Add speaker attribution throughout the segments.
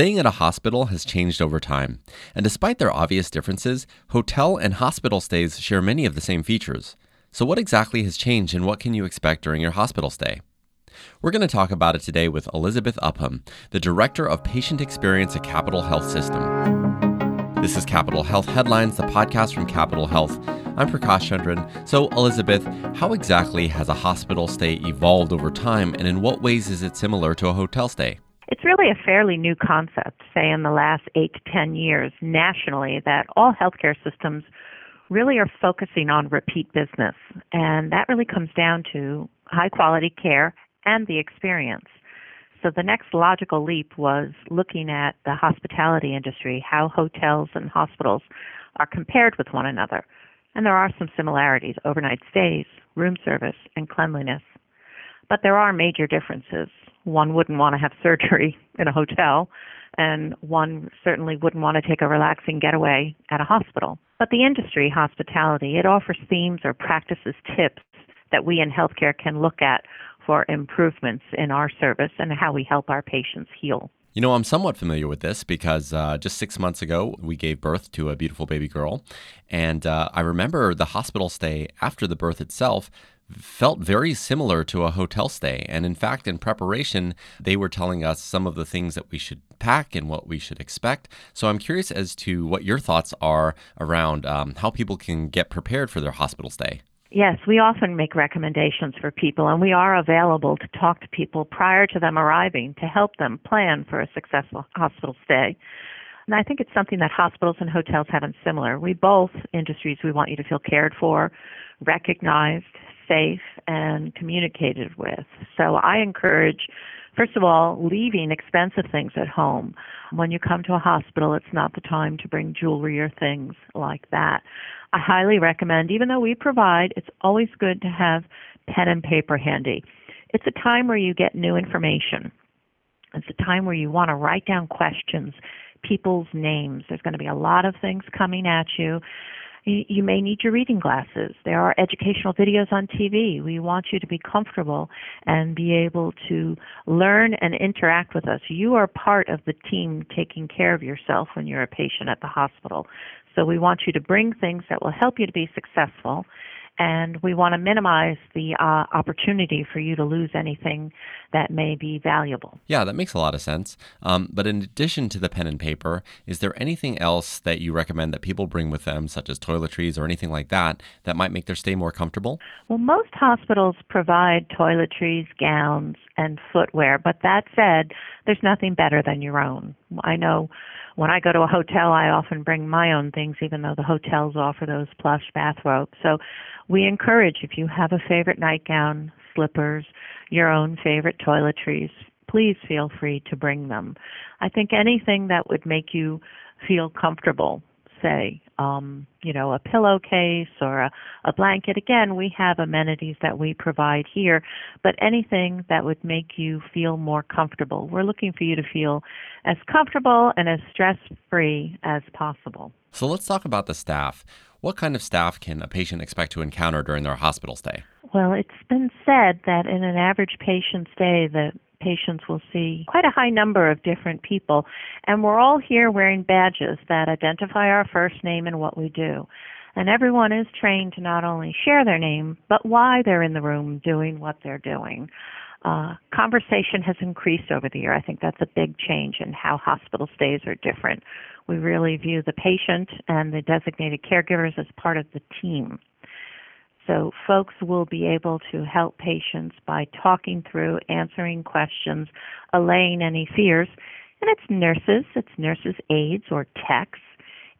Speaker 1: Staying at a hospital has changed over time, and despite their obvious differences, hotel and hospital stays share many of the same features. So, what exactly has changed and what can you expect during your hospital stay? We're going to talk about it today with Elizabeth Upham, the Director of Patient Experience at Capital Health System. This is Capital Health Headlines, the podcast from Capital Health. I'm Prakash Chandran. So, Elizabeth, how exactly has a hospital stay evolved over time, and in what ways is it similar to a hotel stay?
Speaker 2: It's really a fairly new concept, say in the last eight to ten years nationally, that all healthcare systems really are focusing on repeat business. And that really comes down to high quality care and the experience. So the next logical leap was looking at the hospitality industry, how hotels and hospitals are compared with one another. And there are some similarities overnight stays, room service, and cleanliness. But there are major differences one wouldn't want to have surgery in a hotel, and one certainly wouldn't want to take a relaxing getaway at a hospital. But the industry, hospitality, it offers themes or practices tips that we in healthcare can look at for improvements in our service and how we help our patients heal.
Speaker 1: You know, I'm somewhat familiar with this because uh, just six months ago, we gave birth to a beautiful baby girl. And uh, I remember the hospital stay after the birth itself felt very similar to a hotel stay. And in fact, in preparation, they were telling us some of the things that we should pack and what we should expect. So I'm curious as to what your thoughts are around um, how people can get prepared for their hospital stay.
Speaker 2: Yes, we often make recommendations for people, and we are available to talk to people prior to them arriving to help them plan for a successful hospital stay. And I think it's something that hospitals and hotels have in similar. We both industries we want you to feel cared for, recognized, safe and communicated with. So I encourage, first of all, leaving expensive things at home. When you come to a hospital, it's not the time to bring jewelry or things like that. I highly recommend, even though we provide, it's always good to have pen and paper handy. It's a time where you get new information. It's a time where you want to write down questions, people's names. There's going to be a lot of things coming at you. You may need your reading glasses. There are educational videos on TV. We want you to be comfortable and be able to learn and interact with us. You are part of the team taking care of yourself when you're a patient at the hospital. So we want you to bring things that will help you to be successful and we want to minimize the uh, opportunity for you to lose anything that may be valuable.
Speaker 1: Yeah, that makes a lot of sense. Um, but in addition to the pen and paper, is there anything else that you recommend that people bring with them, such as toiletries or anything like that, that might make their stay more comfortable?
Speaker 2: Well, most hospitals provide toiletries, gowns, and footwear, but that said, there's nothing better than your own. I know when I go to a hotel, I often bring my own things, even though the hotels offer those plush bathrobes. So we encourage if you have a favorite nightgown, slippers, your own favorite toiletries, please feel free to bring them. I think anything that would make you feel comfortable say, um, you know, a pillowcase or a, a blanket. Again, we have amenities that we provide here, but anything that would make you feel more comfortable. We're looking for you to feel as comfortable and as stress free as possible.
Speaker 1: So let's talk about the staff. What kind of staff can a patient expect to encounter during their hospital stay?
Speaker 2: Well, it's been said that in an average patient stay, the patients will see quite a high number of different people. And we're all here wearing badges that identify our first name and what we do. And everyone is trained to not only share their name, but why they're in the room doing what they're doing. Uh, conversation has increased over the year. I think that's a big change in how hospital stays are different. We really view the patient and the designated caregivers as part of the team. So folks will be able to help patients by talking through, answering questions, allaying any fears. And it's nurses, it's nurses' aides or techs.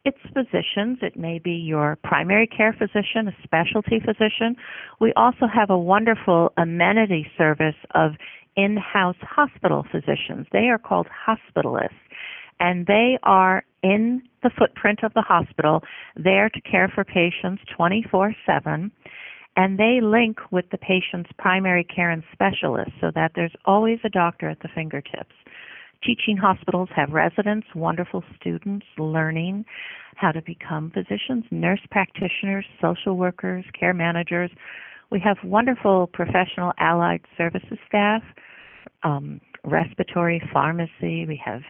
Speaker 2: It's physicians. It may be your primary care physician, a specialty physician. We also have a wonderful amenity service of in-house hospital physicians. They are called hospitalists and they are in the footprint of the hospital, there to care for patients 24 7, and they link with the patient's primary care and specialist so that there's always a doctor at the fingertips. Teaching hospitals have residents, wonderful students learning how to become physicians, nurse practitioners, social workers, care managers. We have wonderful professional allied services staff, um, respiratory pharmacy. We have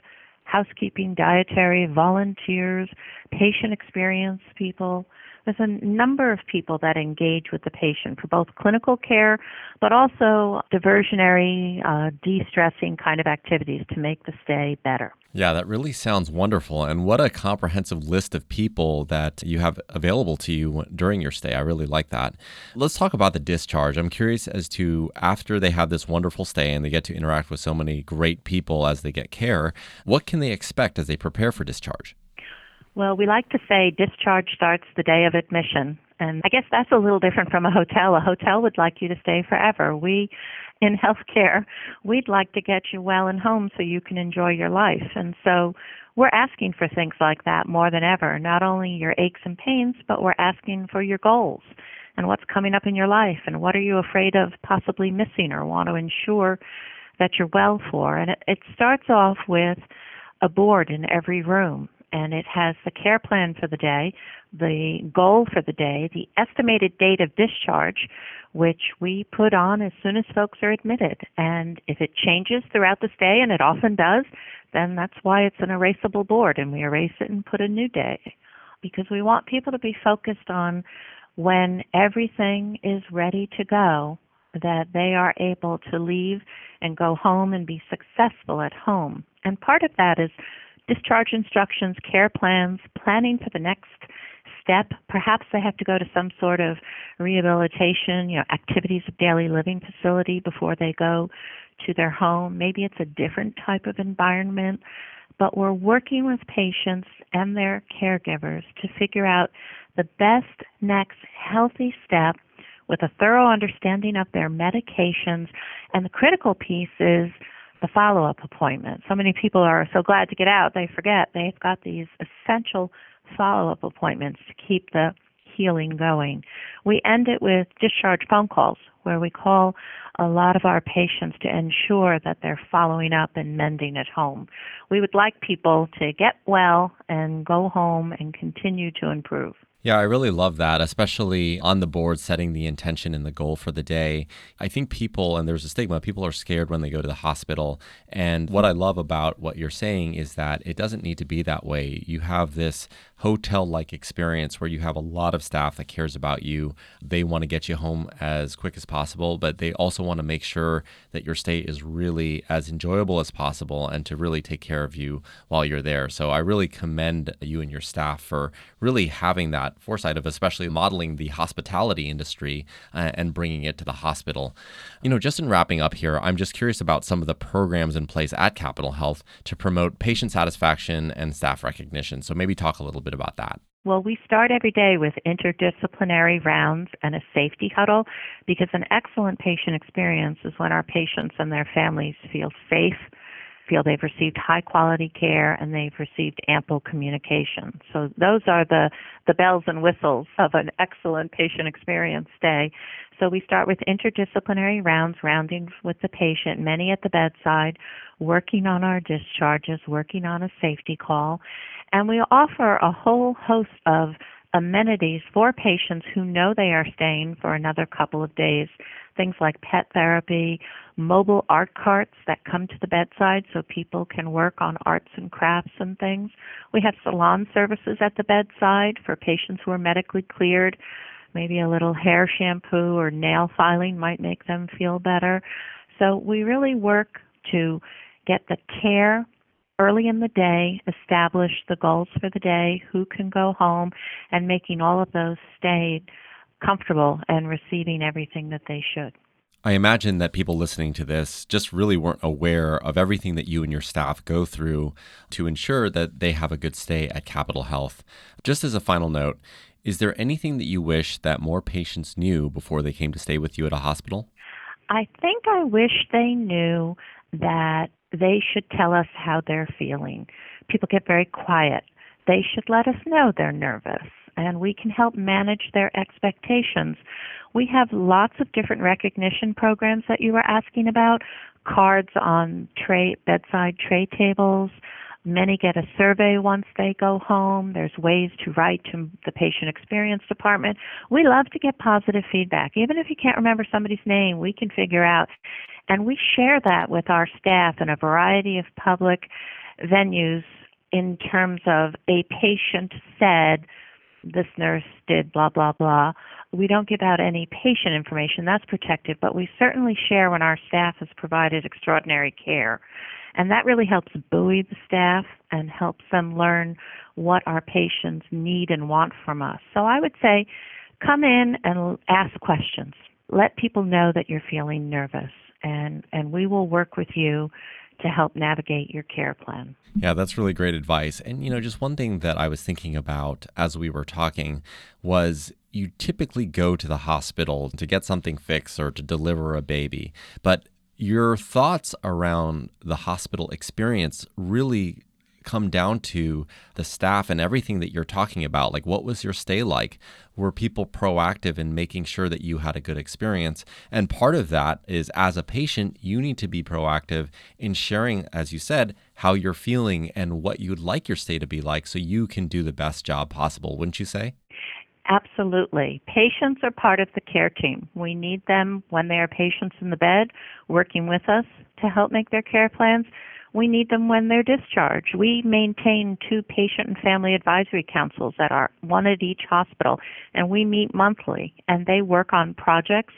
Speaker 2: housekeeping, dietary, volunteers, patient experience people. There's a number of people that engage with the patient for both clinical care, but also diversionary, uh, de stressing kind of activities to make the stay better.
Speaker 1: Yeah, that really sounds wonderful. And what a comprehensive list of people that you have available to you during your stay. I really like that. Let's talk about the discharge. I'm curious as to after they have this wonderful stay and they get to interact with so many great people as they get care, what can they expect as they prepare for discharge?
Speaker 2: Well, we like to say discharge starts the day of admission. And I guess that's a little different from a hotel. A hotel would like you to stay forever. We, in healthcare, we'd like to get you well and home so you can enjoy your life. And so we're asking for things like that more than ever. Not only your aches and pains, but we're asking for your goals and what's coming up in your life and what are you afraid of possibly missing or want to ensure that you're well for. And it, it starts off with a board in every room and it has the care plan for the day, the goal for the day, the estimated date of discharge, which we put on as soon as folks are admitted. And if it changes throughout the stay, and it often does, then that's why it's an erasable board, and we erase it and put a new day. Because we want people to be focused on when everything is ready to go, that they are able to leave and go home and be successful at home. And part of that is discharge instructions, care plans, planning for the next step. Perhaps they have to go to some sort of rehabilitation, you know, activities of daily living facility before they go to their home. Maybe it's a different type of environment, but we're working with patients and their caregivers to figure out the best next healthy step with a thorough understanding of their medications. And the critical piece is the follow up appointment. So many people are so glad to get out, they forget they've got these essential follow up appointments to keep the healing going. We end it with discharge phone calls where we call a lot of our patients to ensure that they're following up and mending at home. We would like people to get well and go home and continue to improve.
Speaker 1: Yeah, I really love that, especially on the board, setting the intention and the goal for the day. I think people, and there's a stigma, people are scared when they go to the hospital. And what I love about what you're saying is that it doesn't need to be that way. You have this hotel like experience where you have a lot of staff that cares about you. They want to get you home as quick as possible, but they also want to make sure that your stay is really as enjoyable as possible and to really take care of you while you're there. So I really commend you and your staff for really having that foresight of especially modeling the hospitality industry uh, and bringing it to the hospital. You know, just in wrapping up here, I'm just curious about some of the programs in place at Capital Health to promote patient satisfaction and staff recognition. So maybe talk a little bit bit about that.
Speaker 2: Well, we start every day with interdisciplinary rounds and a safety huddle because an excellent patient experience is when our patients and their families feel safe, feel they've received high quality care, and they've received ample communication. So those are the, the bells and whistles of an excellent patient experience day. So we start with interdisciplinary rounds, rounding with the patient, many at the bedside, working on our discharges, working on a safety call. And we offer a whole host of amenities for patients who know they are staying for another couple of days. Things like pet therapy, mobile art carts that come to the bedside so people can work on arts and crafts and things. We have salon services at the bedside for patients who are medically cleared. Maybe a little hair shampoo or nail filing might make them feel better. So we really work to get the care early in the day, establish the goals for the day, who can go home, and making all of those stay comfortable and receiving everything that they should.
Speaker 1: I imagine that people listening to this just really weren't aware of everything that you and your staff go through to ensure that they have a good stay at Capital Health. Just as a final note, is there anything that you wish that more patients knew before they came to stay with you at a hospital?
Speaker 2: I think I wish they knew that they should tell us how they're feeling. People get very quiet. They should let us know they're nervous and we can help manage their expectations. We have lots of different recognition programs that you were asking about, cards on tray bedside tray tables. Many get a survey once they go home. There's ways to write to the patient experience department. We love to get positive feedback. Even if you can't remember somebody's name, we can figure out and we share that with our staff in a variety of public venues in terms of a patient said this nurse did blah blah blah. We don't give out any patient information, that's protected, but we certainly share when our staff has provided extraordinary care. And that really helps buoy the staff and helps them learn what our patients need and want from us. So I would say come in and ask questions. Let people know that you're feeling nervous and and we will work with you to help navigate your care plan.
Speaker 1: Yeah, that's really great advice. And, you know, just one thing that I was thinking about as we were talking was you typically go to the hospital to get something fixed or to deliver a baby. But your thoughts around the hospital experience really come down to the staff and everything that you're talking about. Like, what was your stay like? Were people proactive in making sure that you had a good experience? And part of that is as a patient, you need to be proactive in sharing, as you said, how you're feeling and what you'd like your stay to be like so you can do the best job possible, wouldn't you say?
Speaker 2: Absolutely. Patients are part of the care team. We need them when they are patients in the bed working with us to help make their care plans we need them when they're discharged. We maintain two patient and family advisory councils that are one at each hospital, and we meet monthly, and they work on projects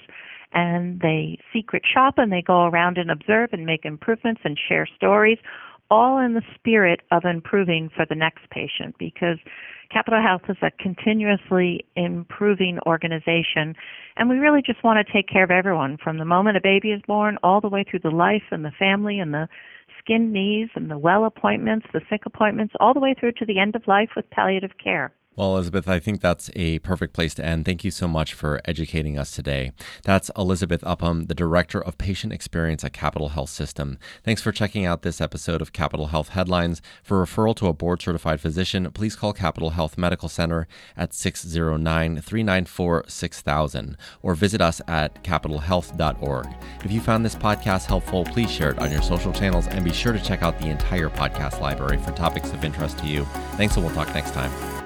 Speaker 2: and they secret shop and they go around and observe and make improvements and share stories, all in the spirit of improving for the next patient because Capital Health is a continuously improving organization, and we really just want to take care of everyone from the moment a baby is born all the way through the life and the family and the skin knees and the well appointments, the sick appointments, all the way through to the end of life with palliative care.
Speaker 1: Well, Elizabeth, I think that's a perfect place to end. Thank you so much for educating us today. That's Elizabeth Upham, the Director of Patient Experience at Capital Health System. Thanks for checking out this episode of Capital Health Headlines. For referral to a board certified physician, please call Capital Health Medical Center at 609 394 6000 or visit us at capitalhealth.org. If you found this podcast helpful, please share it on your social channels and be sure to check out the entire podcast library for topics of interest to you. Thanks, and we'll talk next time.